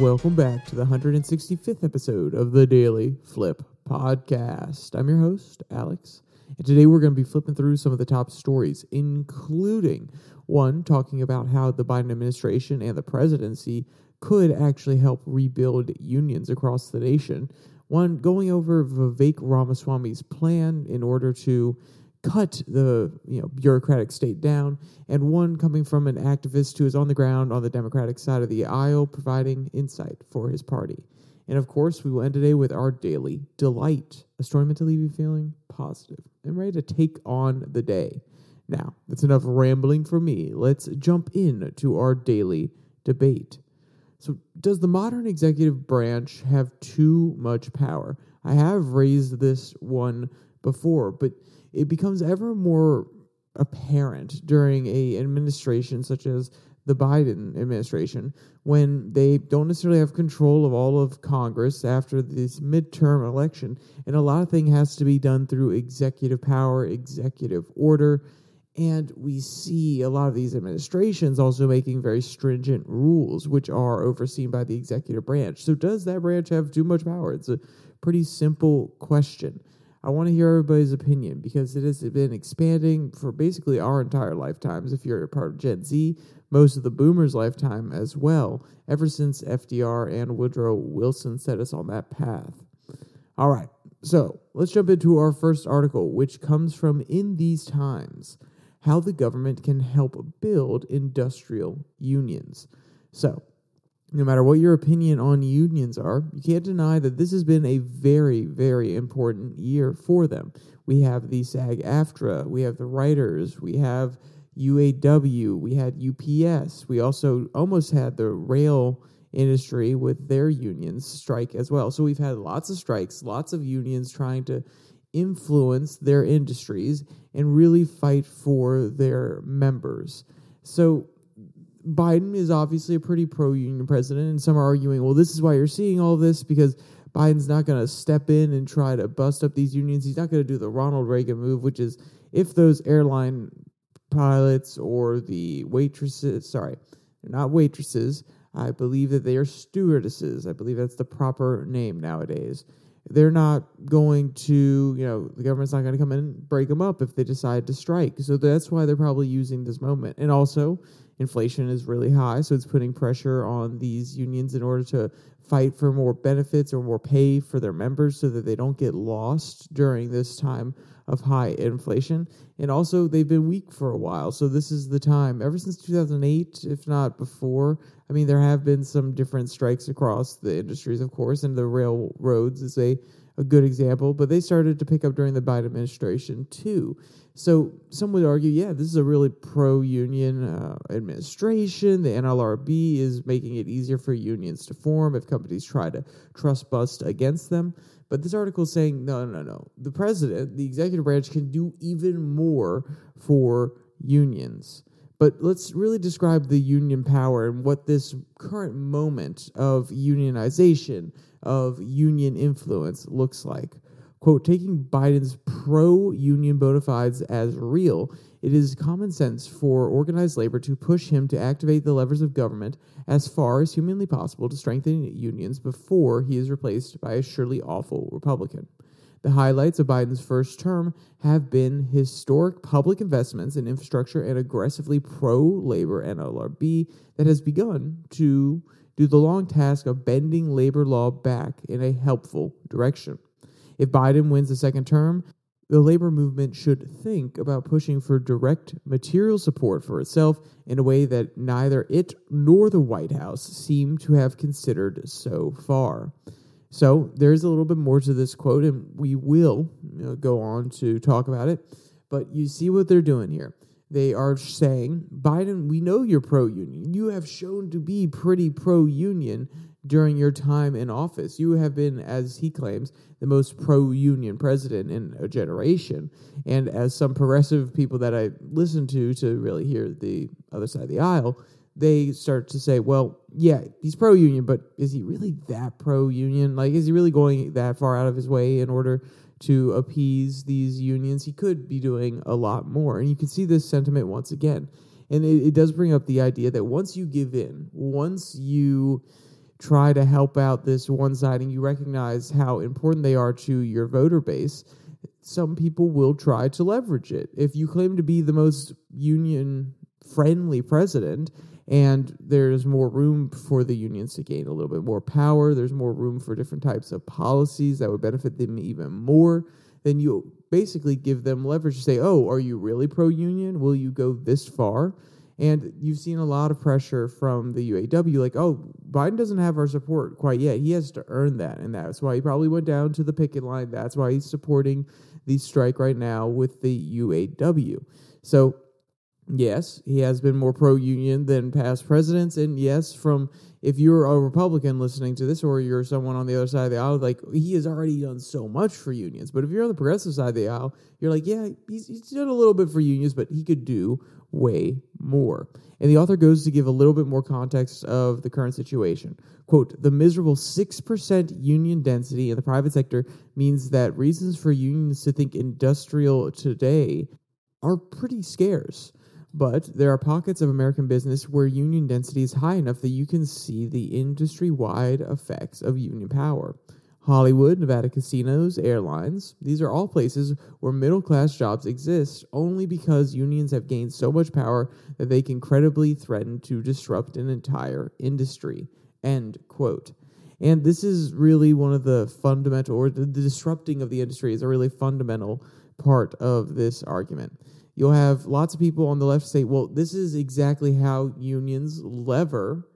welcome back to the 165th episode of the DailyFlip Podcast. I'm your host, Alex, and today we're going to be flipping through some of the top stories, including one talking about how the Biden administration and the presidency could actually help rebuild unions across the nation. One going over Vivek Ramaswamy's plan in order to cut the you know bureaucratic state down, and one coming from an activist who is on the ground on the Democratic side of the aisle, providing insight for his party. And of course, we will end today with our daily delight, a story meant to leave you feeling positive and ready to take on the day. Now, that's enough rambling for me. Let's jump in to our daily debate. So, does the modern executive branch have too much power? I have raised this one before, but it becomes ever more apparent during a administration such as the Biden administration when they don't necessarily have control of all of Congress after this midterm election and a lot of things has to be done through executive power, executive order, and we see a lot of these administrations also making very stringent rules, which are overseen by the executive branch. So, does that branch have too much power? It's a pretty simple question. I want to hear everybody's opinion because it has been expanding for basically our entire lifetimes. If you're a part of Gen Z, most of the boomers' lifetime as well, ever since FDR and Woodrow Wilson set us on that path. All right, so let's jump into our first article, which comes from In These Times How the Government Can Help Build Industrial Unions. So, no matter what your opinion on unions are, you can't deny that this has been a very, very important year for them. We have the SAG AFTRA, we have the writers, we have UAW, we had UPS, we also almost had the rail industry with their unions strike as well. So we've had lots of strikes, lots of unions trying to influence their industries and really fight for their members. So Biden is obviously a pretty pro union president, and some are arguing, well, this is why you're seeing all this because Biden's not going to step in and try to bust up these unions. He's not going to do the Ronald Reagan move, which is if those airline pilots or the waitresses, sorry, they're not waitresses. I believe that they are stewardesses. I believe that's the proper name nowadays. They're not going to, you know, the government's not going to come in and break them up if they decide to strike. So that's why they're probably using this moment. And also, inflation is really high, so it's putting pressure on these unions in order to fight for more benefits or more pay for their members so that they don't get lost during this time of high inflation. And also, they've been weak for a while, so this is the time, ever since 2008, if not before. I mean, there have been some different strikes across the industries, of course, and the railroads is a, a good example, but they started to pick up during the Biden administration too. So some would argue, yeah, this is a really pro-union uh, administration. The NLRB is making it easier for unions to form if companies try to trust bust against them. But this article is saying, no, no, no. The president, the executive branch, can do even more for unions. But let's really describe the union power and what this current moment of unionization, of union influence looks like quote, taking Biden's pro union bona fides as real, it is common sense for organized labor to push him to activate the levers of government as far as humanly possible to strengthen unions before he is replaced by a surely awful Republican. The highlights of Biden's first term have been historic public investments in infrastructure and aggressively pro labor NLRB that has begun to do the long task of bending labor law back in a helpful direction. If Biden wins the second term, the labor movement should think about pushing for direct material support for itself in a way that neither it nor the White House seem to have considered so far. So there's a little bit more to this quote, and we will you know, go on to talk about it. But you see what they're doing here. They are saying, Biden, we know you're pro union. You have shown to be pretty pro union during your time in office. You have been, as he claims, the most pro union president in a generation. And as some progressive people that I listen to to really hear the other side of the aisle, they start to say, well, yeah, he's pro union, but is he really that pro union? Like, is he really going that far out of his way in order to appease these unions? He could be doing a lot more. And you can see this sentiment once again. And it, it does bring up the idea that once you give in, once you try to help out this one side and you recognize how important they are to your voter base, some people will try to leverage it. If you claim to be the most union friendly president and there's more room for the unions to gain a little bit more power, there's more room for different types of policies that would benefit them even more, then you basically give them leverage to say, oh, are you really pro union? Will you go this far? And you've seen a lot of pressure from the UAW, like, oh, Biden doesn't have our support quite yet. He has to earn that. And that's why he probably went down to the picket line. That's why he's supporting the strike right now with the UAW. So, yes, he has been more pro union than past presidents. And yes, from if you're a Republican listening to this or you're someone on the other side of the aisle, like he has already done so much for unions. But if you're on the progressive side of the aisle, you're like, yeah, he's, he's done a little bit for unions, but he could do way more. And the author goes to give a little bit more context of the current situation. Quote, the miserable 6% union density in the private sector means that reasons for unions to think industrial today are pretty scarce. But there are pockets of American business where union density is high enough that you can see the industry wide effects of union power. Hollywood, Nevada casinos, airlines, these are all places where middle class jobs exist only because unions have gained so much power that they can credibly threaten to disrupt an entire industry. End quote. And this is really one of the fundamental, or the, the disrupting of the industry is a really fundamental part of this argument. You'll have lots of people on the left say, well, this is exactly how unions lever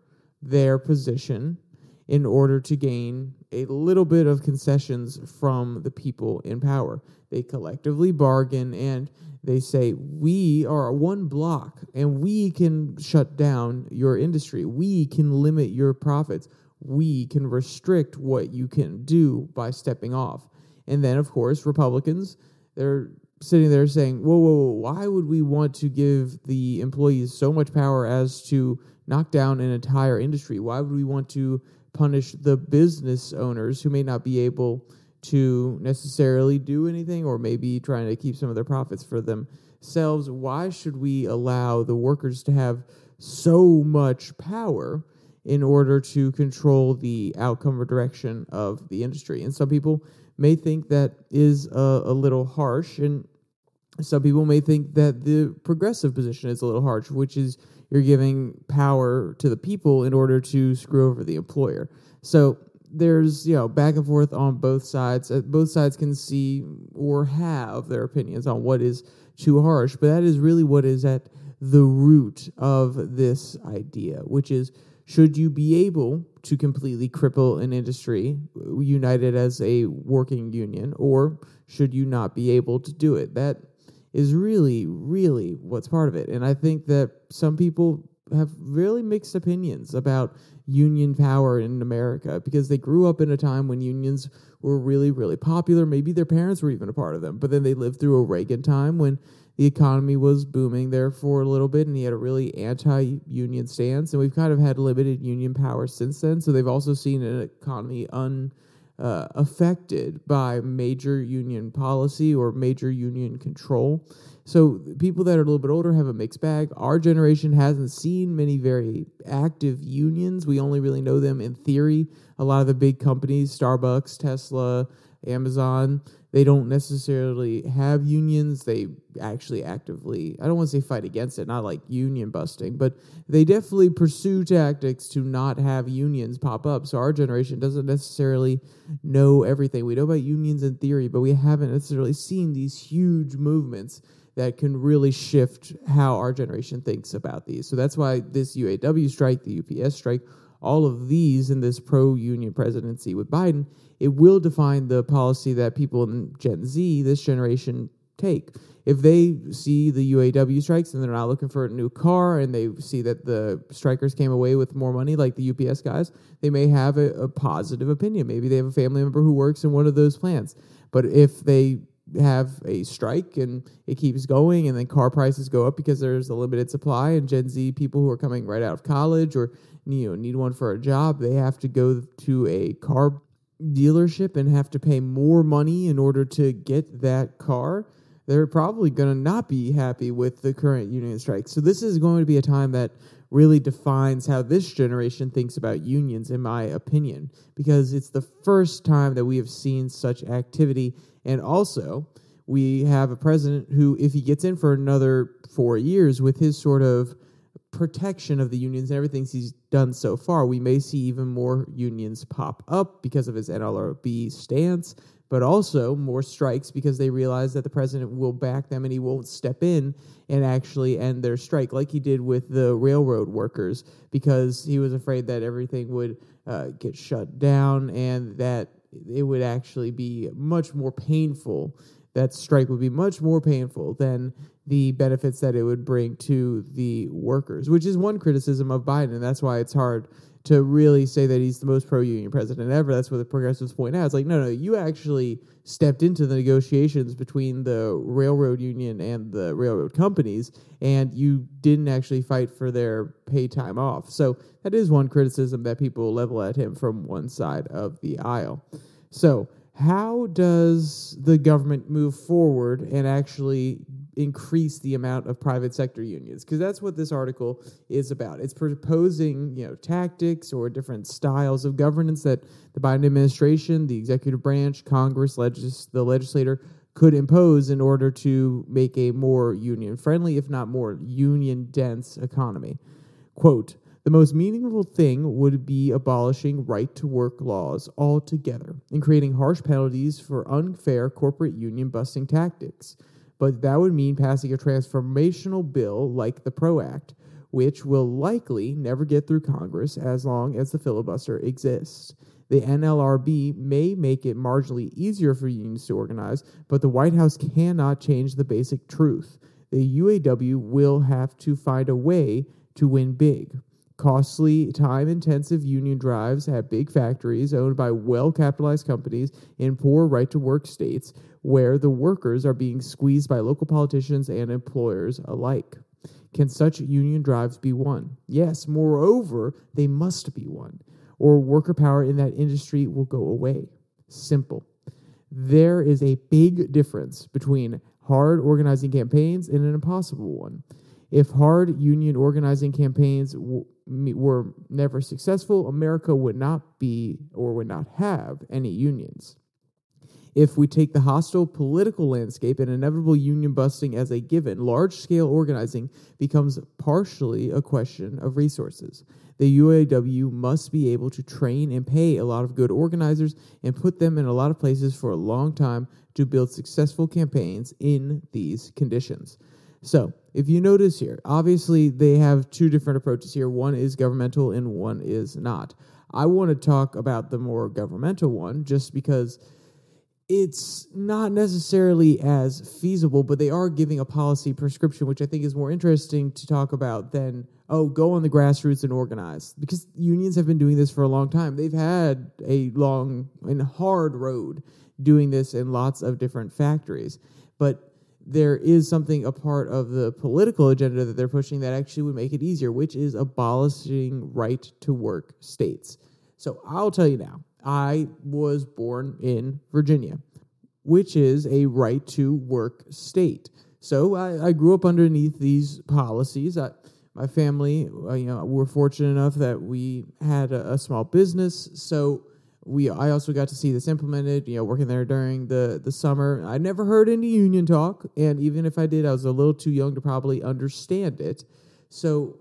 their position in order to gain a little bit of concessions from the people in power. They collectively bargain and they say, We are one block and we can shut down your industry. We can limit your profits. We can restrict what you can do by stepping off. And then, of course, Republicans, they're sitting there saying, whoa, whoa, whoa, why would we want to give the employees so much power as to knock down an entire industry? Why would we want to punish the business owners who may not be able to necessarily do anything or maybe trying to keep some of their profits for themselves. Why should we allow the workers to have so much power in order to control the outcome or direction of the industry? And some people may think that is a, a little harsh, and some people may think that the progressive position is a little harsh, which is you're giving power to the people in order to screw over the employer. So there's you know back and forth on both sides. Uh, both sides can see or have their opinions on what is too harsh, but that is really what is at the root of this idea, which is should you be able to completely cripple an industry united as a working union, or should you not be able to do it? That is really, really what's part of it. And I think that some people have really mixed opinions about union power in America because they grew up in a time when unions were really, really popular. Maybe their parents were even a part of them, but then they lived through a Reagan time when the economy was booming there for a little bit and he had a really anti union stance. And we've kind of had limited union power since then. So they've also seen an economy un uh, affected by major union policy or major union control. So people that are a little bit older have a mixed bag. Our generation hasn't seen many very active unions. We only really know them in theory. A lot of the big companies, Starbucks, Tesla, Amazon, they don't necessarily have unions. They actually actively, I don't want to say fight against it, not like union busting, but they definitely pursue tactics to not have unions pop up. So our generation doesn't necessarily know everything. We know about unions in theory, but we haven't necessarily seen these huge movements that can really shift how our generation thinks about these. So that's why this UAW strike, the UPS strike, all of these in this pro union presidency with Biden, it will define the policy that people in Gen Z, this generation, take. If they see the UAW strikes and they're not looking for a new car and they see that the strikers came away with more money, like the UPS guys, they may have a, a positive opinion. Maybe they have a family member who works in one of those plants. But if they have a strike and it keeps going and then car prices go up because there's a limited supply and Gen Z people who are coming right out of college or you know need one for a job they have to go to a car dealership and have to pay more money in order to get that car they're probably going to not be happy with the current union strike. So this is going to be a time that really defines how this generation thinks about unions, in my opinion, because it's the first time that we have seen such activity. And also, we have a president who, if he gets in for another four years with his sort of protection of the unions and everything he's done so far, we may see even more unions pop up because of his NLRB stance but also more strikes because they realize that the president will back them and he won't step in and actually end their strike, like he did with the railroad workers, because he was afraid that everything would uh, get shut down and that it would actually be much more painful. That strike would be much more painful than the benefits that it would bring to the workers, which is one criticism of Biden. And that's why it's hard to really say that he's the most pro union president ever. That's what the progressives point out. It's like, no, no, you actually stepped into the negotiations between the railroad union and the railroad companies, and you didn't actually fight for their pay time off. So that is one criticism that people level at him from one side of the aisle. So, how does the government move forward and actually increase the amount of private sector unions because that's what this article is about. It's proposing, you know, tactics or different styles of governance that the Biden administration, the executive branch, Congress, legis- the legislator could impose in order to make a more union friendly, if not more union dense economy. Quote, the most meaningful thing would be abolishing right to work laws altogether and creating harsh penalties for unfair corporate union busting tactics but that would mean passing a transformational bill like the PRO Act, which will likely never get through Congress as long as the filibuster exists. The NLRB may make it marginally easier for unions to organize, but the White House cannot change the basic truth. The UAW will have to find a way to win big. Costly, time intensive union drives at big factories owned by well capitalized companies in poor right to work states where the workers are being squeezed by local politicians and employers alike. Can such union drives be won? Yes, moreover, they must be won, or worker power in that industry will go away. Simple. There is a big difference between hard organizing campaigns and an impossible one. If hard union organizing campaigns w- were never successful, America would not be or would not have any unions. If we take the hostile political landscape and inevitable union busting as a given, large scale organizing becomes partially a question of resources. The UAW must be able to train and pay a lot of good organizers and put them in a lot of places for a long time to build successful campaigns in these conditions. So, if you notice here, obviously they have two different approaches here. One is governmental and one is not. I want to talk about the more governmental one just because it's not necessarily as feasible, but they are giving a policy prescription, which I think is more interesting to talk about than, oh, go on the grassroots and organize. Because unions have been doing this for a long time. They've had a long and hard road doing this in lots of different factories. But there is something a part of the political agenda that they're pushing that actually would make it easier, which is abolishing right to work states. So I'll tell you now, I was born in Virginia, which is a right to work state. So I, I grew up underneath these policies. I, my family, uh, you know, we're fortunate enough that we had a, a, small business. So we, I also got to see this implemented. You know, working there during the the summer. I never heard any union talk, and even if I did, I was a little too young to probably understand it. So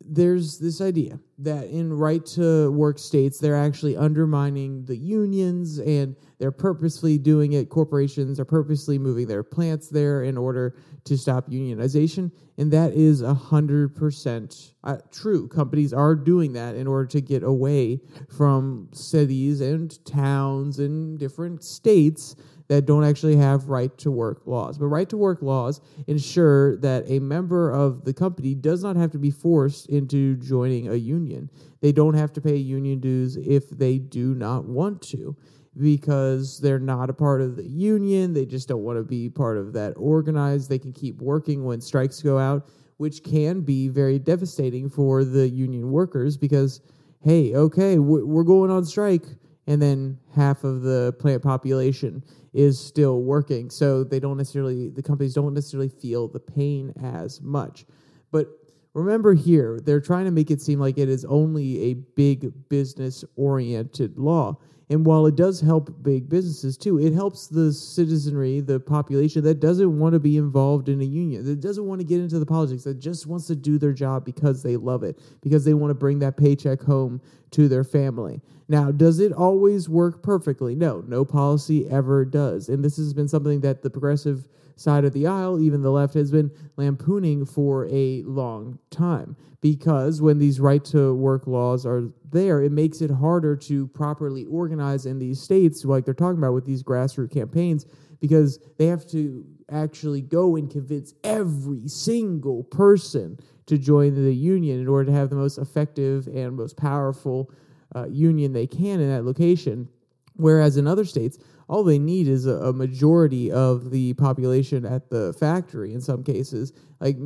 there's this idea that in right to work states, they're actually undermining the unions and they're purposely doing it. Corporations are purposely moving their plants there in order to stop unionization. And that is 100% uh, true. Companies are doing that in order to get away from cities and towns and different states that don't actually have right to work laws. But right to work laws ensure that a member of the company does not have to be forced into joining a union. They don't have to pay union dues if they do not want to because they're not a part of the union. They just don't want to be part of that organized. They can keep working when strikes go out, which can be very devastating for the union workers because, hey, okay, we're going on strike and then half of the plant population is still working. So they don't necessarily, the companies don't necessarily feel the pain as much. But remember here, they're trying to make it seem like it is only a big business oriented law. And while it does help big businesses too, it helps the citizenry, the population that doesn't want to be involved in a union, that doesn't want to get into the politics, that just wants to do their job because they love it, because they want to bring that paycheck home to their family. Now, does it always work perfectly? No, no policy ever does. And this has been something that the progressive side of the aisle, even the left, has been lampooning for a long time. Because when these right to work laws are there, it makes it harder to properly organize in these states, like they're talking about with these grassroots campaigns, because they have to actually go and convince every single person to join the union in order to have the most effective and most powerful uh, union they can in that location. Whereas in other states, all they need is a, a, majority of the population at the factory in some cases. Like,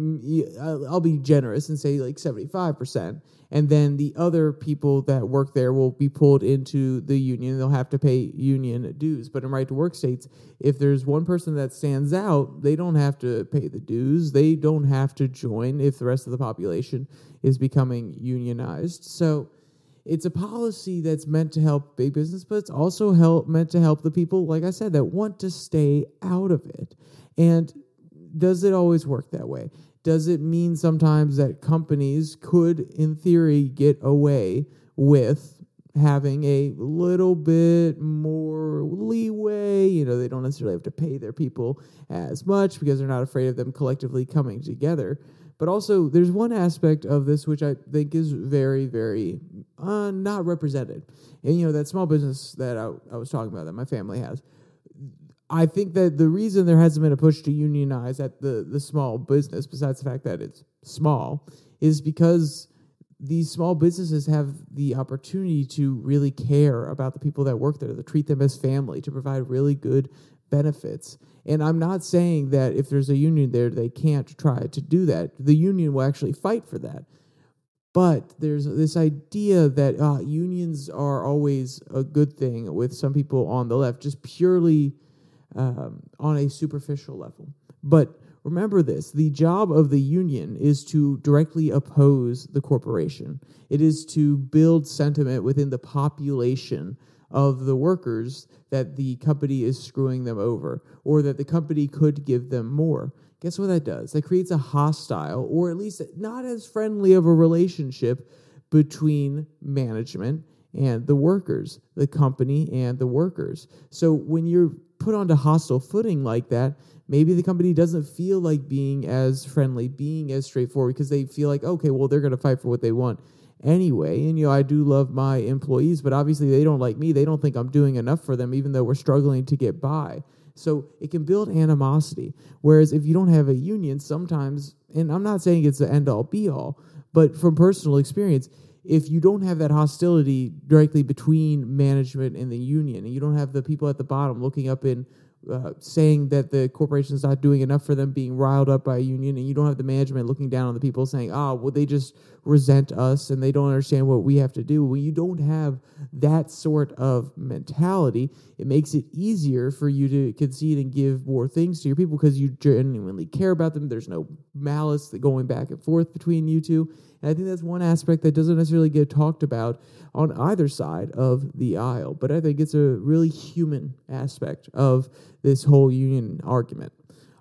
I'll be generous and say like 75%. And then the other people that work there will be pulled into the union. They'll have to pay union dues. But in right to work states, if there's one person that stands out, they don't have to pay the dues. They don't have to join if the rest of the population is becoming unionized. So, it's a policy that's meant to help big business, but it's also help meant to help the people, like I said, that want to stay out of it. And does it always work that way? Does it mean sometimes that companies could, in theory, get away with having a little bit more leeway. You know, they don't necessarily have to pay their people as much because they're not afraid of them collectively coming together. But also, there's one aspect of this which I think is very, very uh, not represented. And, you know, that small business that I, I was talking about that my family has. I think that the reason there hasn't been a push to unionize at the, the small business, besides the fact that it's small, is because these small businesses have the opportunity to really care about the people that work there, to treat them as family, to provide really good benefits. And I'm not saying that if there's a union there, they can't try to do that. The union will actually fight for that. But there's this idea that uh, unions are always a good thing with some people on the left, just purely um, on a superficial level. But remember this the job of the union is to directly oppose the corporation, it is to build sentiment within the population of the workers that the company is screwing them over or that the company could give them more. Guess what that does? That creates a hostile or at least not as friendly of a relationship between management and the workers, the company and the workers. So when you're put onto hostile footing like that, maybe the company doesn't feel like being as friendly, being as straightforward because they feel like, okay, well, they're going to fight for what they want anyway. And, you know, I do love my employees, but obviously they don't like me. They don't think I'm doing enough for them, even though we're struggling to get by. So it can build animosity. Whereas if you don't have a union, sometimes, and I'm not saying it's the end all be all, but from personal experience, if you don't have that hostility directly between management and the union, and you don't have the people at the bottom looking up and uh, saying that the corporation is not doing enough for them, being riled up by a union, and you don't have the management looking down on the people saying, "Ah, oh, well, they just resent us and they don't understand what we have to do." When you don't have that sort of mentality, it makes it easier for you to concede and give more things to your people because you genuinely care about them. There's no malice going back and forth between you two, and I think that's one aspect that doesn't necessarily get talked about on either side of the aisle. But I think it's a really human aspect of this whole union argument.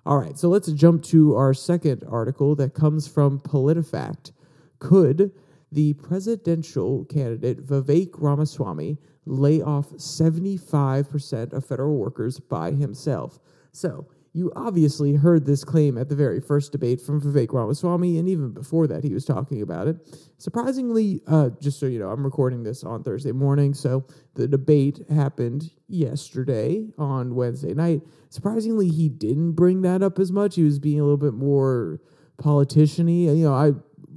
All right, so let's jump to our second article that comes from PolitiFact. Could the presidential candidate Vivek Ramaswamy lay off 75% of federal workers by himself? So, you obviously heard this claim at the very first debate from Vivek Ramaswamy, and even before that, he was talking about it. Surprisingly, uh, just so you know, I'm recording this on Thursday morning, so the debate happened yesterday on Wednesday night. Surprisingly, he didn't bring that up as much. He was being a little bit more politician-y. You know, I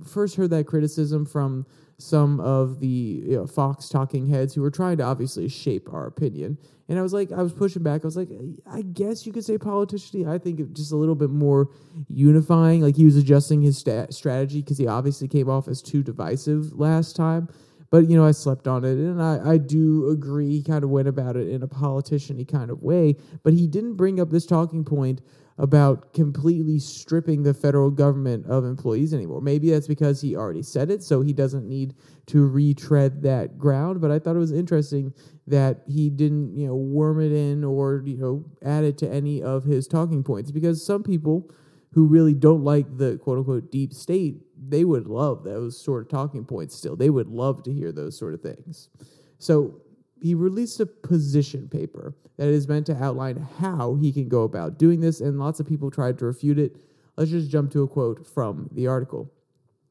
first heard that criticism from some of the you know, Fox talking heads who were trying to obviously shape our opinion. And I was like, I was pushing back. I was like, I guess you could say politician. I think it just a little bit more unifying. Like he was adjusting his strategy because he obviously came off as too divisive last time. But you know, I slept on it, and I, I do agree. He kind of went about it in a politician-y kind of way, but he didn't bring up this talking point about completely stripping the federal government of employees anymore. Maybe that's because he already said it, so he doesn't need to retread that ground. But I thought it was interesting that he didn't, you know, worm it in or you know add it to any of his talking points because some people who really don't like the quote unquote deep state, they would love those sort of talking points still. They would love to hear those sort of things. So he released a position paper that is meant to outline how he can go about doing this, and lots of people tried to refute it. Let's just jump to a quote from the article.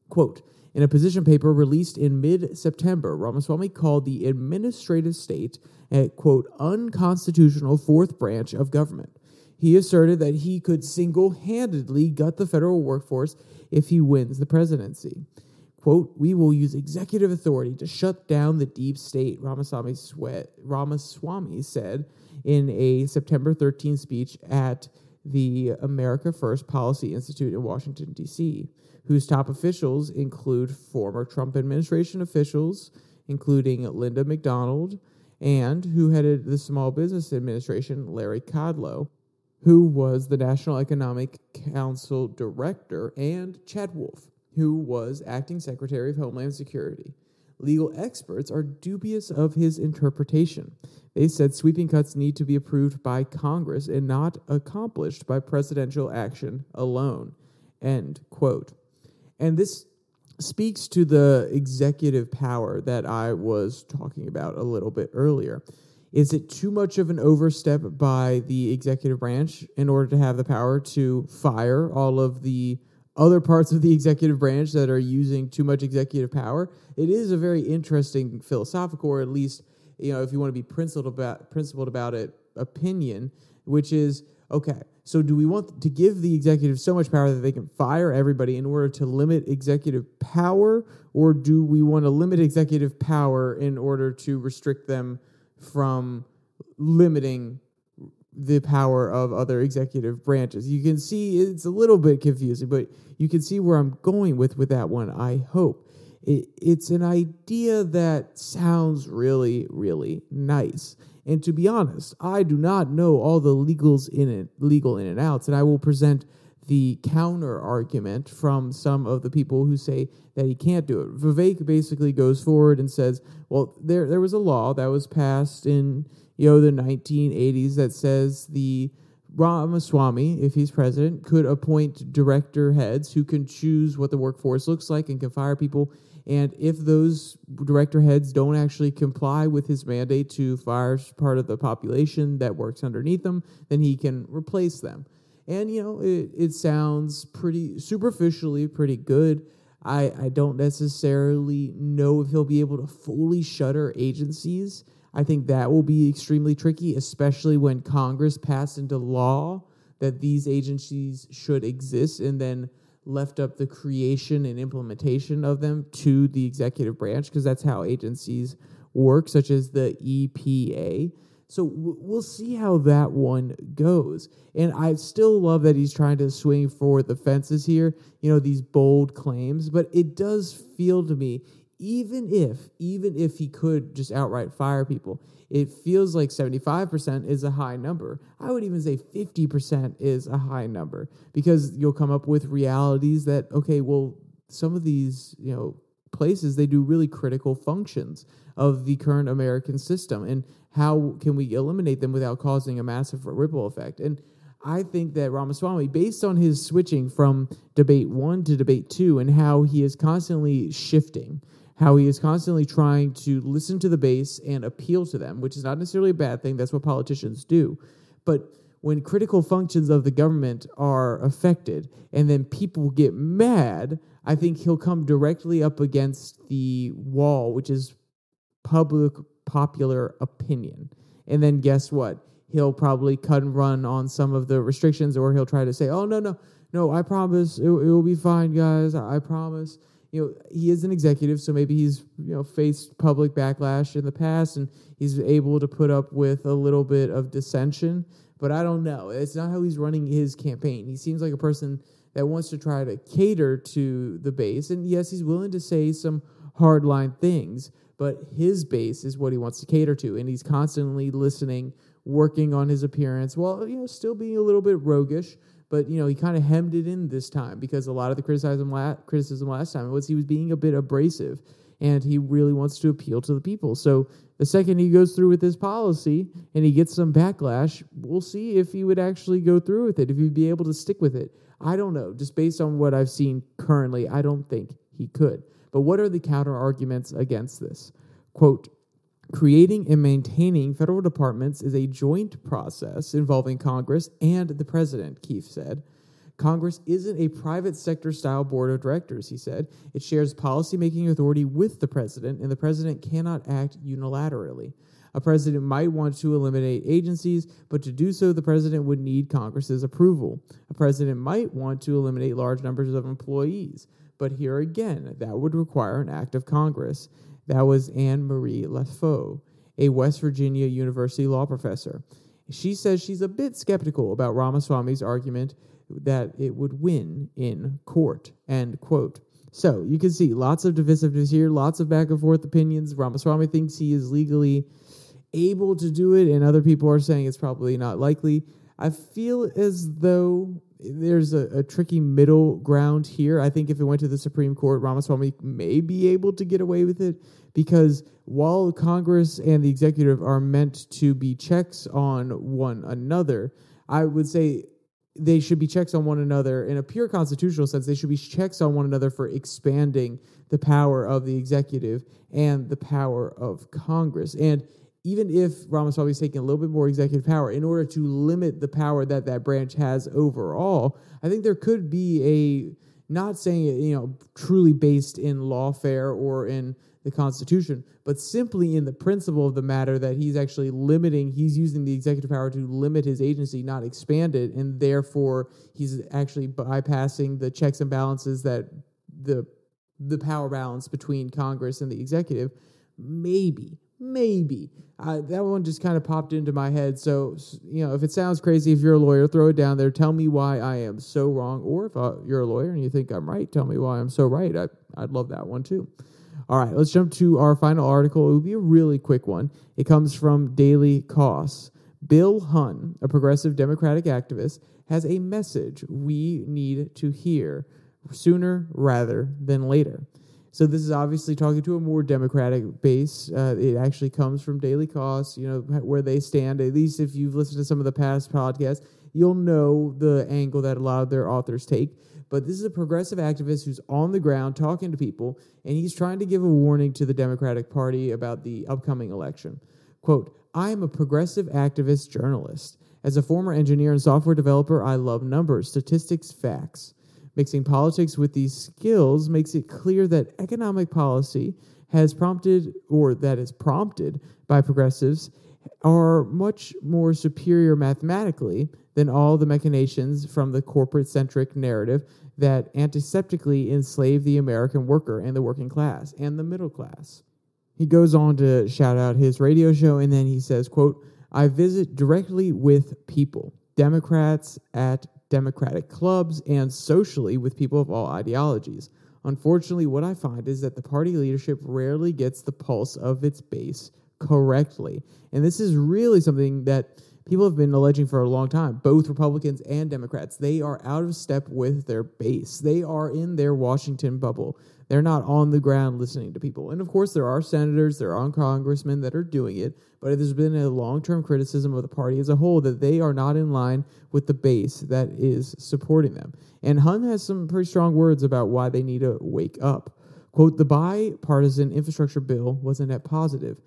Quote, in a position paper released in mid September, Ramaswamy called the administrative state a, quote, unconstitutional fourth branch of government. He asserted that he could single handedly gut the federal workforce if he wins the presidency. Quote, we will use executive authority to shut down the deep state, Ramaswamy, Sweat, Ramaswamy said in a September 13 speech at the America First Policy Institute in Washington, D.C., whose top officials include former Trump administration officials, including Linda McDonald, and who headed the Small Business Administration, Larry Kudlow, who was the National Economic Council director, and Chad Wolf, who was acting Secretary of Homeland Security. Legal experts are dubious of his interpretation. They said sweeping cuts need to be approved by Congress and not accomplished by presidential action alone. End quote. And this speaks to the executive power that I was talking about a little bit earlier. Is it too much of an overstep by the executive branch in order to have the power to fire all of the other parts of the executive branch that are using too much executive power. It is a very interesting philosophical, or at least, you know, if you want to be principled about principled about it, opinion, which is okay. So, do we want to give the executive so much power that they can fire everybody in order to limit executive power, or do we want to limit executive power in order to restrict them from limiting the power of other executive branches. You can see it's a little bit confusing, but you can see where I'm going with with that one. I hope it, it's an idea that sounds really, really nice. And to be honest, I do not know all the legals in it, legal in and outs, and I will present the counter argument from some of the people who say that he can't do it. Vivek basically goes forward and says, "Well, there there was a law that was passed in you know, the 1980s that says the Ramaswamy, if he's president, could appoint director heads who can choose what the workforce looks like and can fire people. And if those director heads don't actually comply with his mandate to fire part of the population that works underneath them, then he can replace them. And, you know, it, it sounds pretty superficially pretty good. I, I don't necessarily know if he'll be able to fully shutter agencies I think that will be extremely tricky, especially when Congress passed into law that these agencies should exist and then left up the creation and implementation of them to the executive branch, because that's how agencies work, such as the EPA. So we'll see how that one goes. And I still love that he's trying to swing for the fences here, you know, these bold claims, but it does feel to me even if even if he could just outright fire people it feels like 75% is a high number. I would even say 50% is a high number because you'll come up with realities that okay well some of these you know places they do really critical functions of the current american system and how can we eliminate them without causing a massive ripple effect? And I think that Ramaswamy, based on his switching from debate one to debate two and how he is constantly shifting, how he is constantly trying to listen to the base and appeal to them, which is not necessarily a bad thing. That's what politicians do. But when critical functions of the government are affected and then people get mad, I think he'll come directly up against the wall, which is public popular opinion. And then guess what? He'll probably cut and run on some of the restrictions, or he'll try to say, oh, no, no, no, I promise it, it will be fine, guys. I promise you know, he is an executive, so maybe he's, you know, faced public backlash in the past and he's able to put up with a little bit of dissension. But I don't know. It's not how he's running his campaign. He seems like a person that wants to try to cater to the base. And yes, he's willing to say some hardline things, but his base is what he wants to cater to, and he's constantly listening, working on his appearance, while you know still being a little bit roguish. But you know he kind of hemmed it in this time because a lot of the criticism la- criticism last time was he was being a bit abrasive, and he really wants to appeal to the people. So the second he goes through with this policy and he gets some backlash, we'll see if he would actually go through with it, if he'd be able to stick with it. I don't know. Just based on what I've seen currently, I don't think he could. But what are the counter arguments against this? Quote, Creating and maintaining federal departments is a joint process involving Congress and the president, Keefe said. Congress isn't a private sector style board of directors, he said. It shares policymaking authority with the president, and the president cannot act unilaterally. A president might want to eliminate agencies, but to do so, the president would need Congress's approval. A president might want to eliminate large numbers of employees, but here again, that would require an act of Congress. That was Anne Marie Lofaso, a West Virginia University law professor. She says she's a bit skeptical about Ramaswamy's argument that it would win in court. End quote. So you can see lots of divisiveness here, lots of back and forth opinions. Ramaswamy thinks he is legally able to do it, and other people are saying it's probably not likely. I feel as though there's a, a, tricky middle ground here. I think if it went to the Supreme Court, Ramaswamy may be able to get away with it because while Congress and the executive are meant to be checks on one another, I would say they should be checks on one another in a pure constitutional sense. They should be checks on one another for expanding the power of the executive and the power of Congress. And even if Ramaswamy is taking a little bit more executive power, in order to limit the power that that branch has overall, I think there could be a not saying it, you know, truly based in lawfare or in the Constitution, but simply in the principle of the matter that he's actually limiting, he's using the executive power to limit his agency, not expand it, and therefore he's actually bypassing the checks and balances that the the power balance between Congress and the executive. Maybe, maybe uh, that one just kind of popped into my head. So you know, if it sounds crazy, if you're a lawyer, throw it down there. Tell me why I am so wrong, or if uh, you're a lawyer and you think I'm right, tell me why I'm so right. I I'd love that one too. All right, let's jump to our final article. It will be a really quick one. It comes from Daily Kos. Bill Hunn, a progressive Democratic activist, has a message we need to hear sooner rather than later. So this is obviously talking to a more democratic base. Uh, it actually comes from Daily Kos, you know, where they stand. At least if you've listened to some of the past podcasts, you'll know the angle that a lot of their authors take. But this is a progressive activist who's on the ground talking to people, and he's trying to give a warning to the Democratic Party about the upcoming election. Quote, I am a progressive activist journalist. As a former engineer and software developer, I love numbers, statistics, facts. Mixing politics with these skills makes it clear that economic policy has prompted, or that is prompted by progressives, are much more superior mathematically than all the machinations from the corporate centric narrative that antiseptically enslave the American worker and the working class and the middle class. He goes on to shout out his radio show and then he says, quote, I visit directly with people, Democrats at Democratic clubs, and socially with people of all ideologies. Unfortunately, what I find is that the party leadership rarely gets the pulse of its base correctly. And this is really something that people have been alleging for a long time, both Republicans and Democrats. They are out of step with their base. They are in their Washington bubble. They're not on the ground listening to people. And of course, there are senators, there are congressmen that are doing it, but there's been a long term criticism of the party as a whole that they are not in line with the base that is supporting them. And Hun has some pretty strong words about why they need to wake up. Quote, the bipartisan infrastructure bill was a net positive.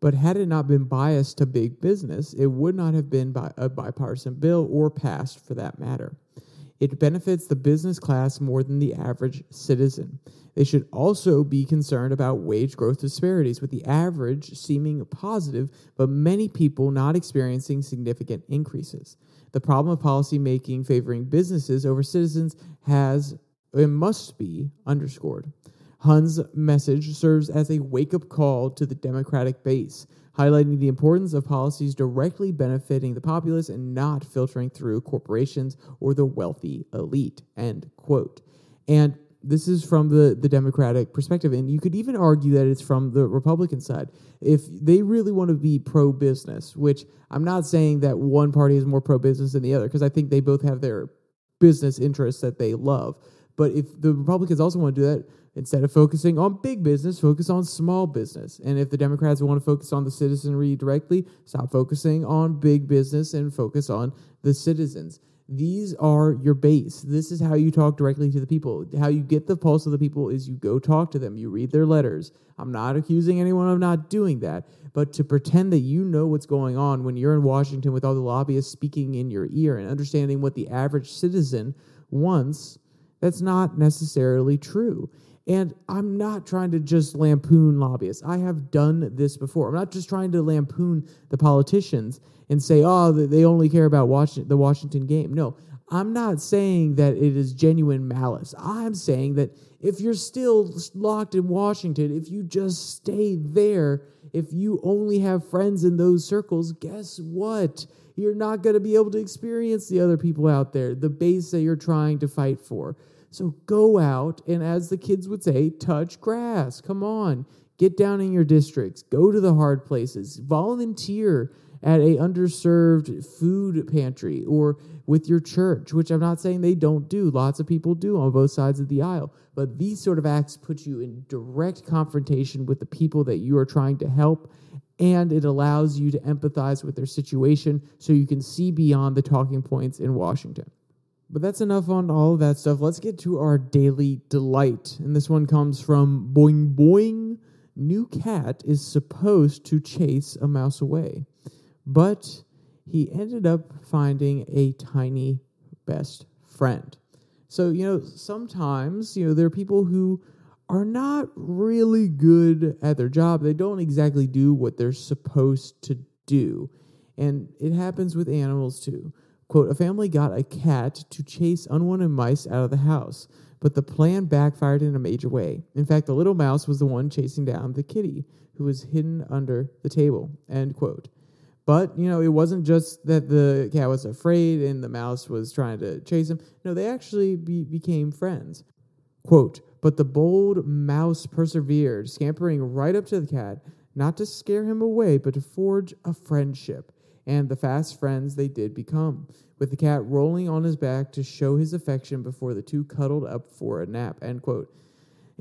But had it not been biased to big business, it would not have been a bipartisan bill or passed for that matter. It benefits the business class more than the average citizen. They should also be concerned about wage growth disparities, with the average seeming positive, but many people not experiencing significant increases. The problem of policy making favoring businesses over citizens has and must be underscored. Hunn's message serves as a wake up call to the Democratic base, highlighting the importance of policies directly benefiting the populace and not filtering through corporations or the wealthy elite. End quote. And this is from the, the Democratic perspective. And you could even argue that it's from the Republican side. If they really want to be pro business, which I'm not saying that one party is more pro business than the other, because I think they both have their business interests that they love. But if the Republicans also want to do that, instead of focusing on big business, focus on small business. And if the Democrats want to focus on the citizenry directly, stop focusing on big business and focus on the citizens. These are your base. This is how you talk directly to the people. How you get the pulse of the people is you go talk to them, you read their letters. I'm not accusing anyone of not doing that, but to pretend that you know what's going on when you're in Washington with all the lobbyists speaking in your ear and understanding what the average citizen wants, that's not necessarily true. And I'm not trying to just lampoon lobbyists. I have done this before. I'm not just trying to lampoon the politicians and say, oh, they only care about the Washington game. No, I'm not saying that it is genuine malice. I'm saying that if you're still locked in Washington, if you just stay there, if you only have friends in those circles, guess what? You're not going to be able to experience the other people out there, the base that you're trying to fight for. So go out and, as the kids would say, touch grass. Come on, get down in your districts, go to the hard places, volunteer at a underserved food pantry or with your church, which I'm not saying they don't do. Lots of people do on both sides of the aisle. But these sort of acts put you in direct confrontation with the people that you are trying to help. And it allows you to empathize with their situation so you can see beyond the talking points in Washington. But that's enough on all of that stuff. Let's get to our daily delight. And this one comes from Boing Boing. New cat is supposed to chase a mouse away, but he ended up finding a tiny best friend. So, you know, sometimes, you know, there are people who are not really good at their job. They don't exactly do what they're supposed to do. And it happens with animals too. Quote, a family got a cat to chase unwanted mice out of the house, but the plan backfired in a major way. In fact, the little mouse was the one chasing down the kitty, who was hidden under the table, end quote. But, you know, it wasn't just that the cat was afraid and the mouse was trying to chase him. No, they actually be- became friends. Quote, but the bold mouse persevered, scampering right up to the cat, not to scare him away, but to forge a friendship and the fast friends they did become, with the cat rolling on his back to show his affection before the two cuddled up for a nap. End quote.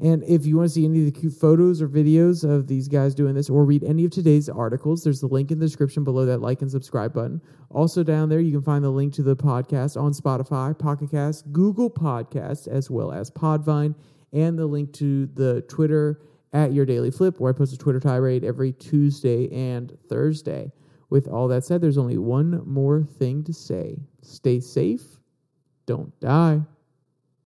And if you want to see any of the cute photos or videos of these guys doing this, or read any of today's articles, there's the link in the description below that like and subscribe button. Also, down there, you can find the link to the podcast on Spotify, Pocket Cast, Google Podcasts, as well as Podvine, and the link to the Twitter at Your DailyFlip, where I post a Twitter tirade every Tuesday and Thursday. With all that said, there's only one more thing to say stay safe, don't die.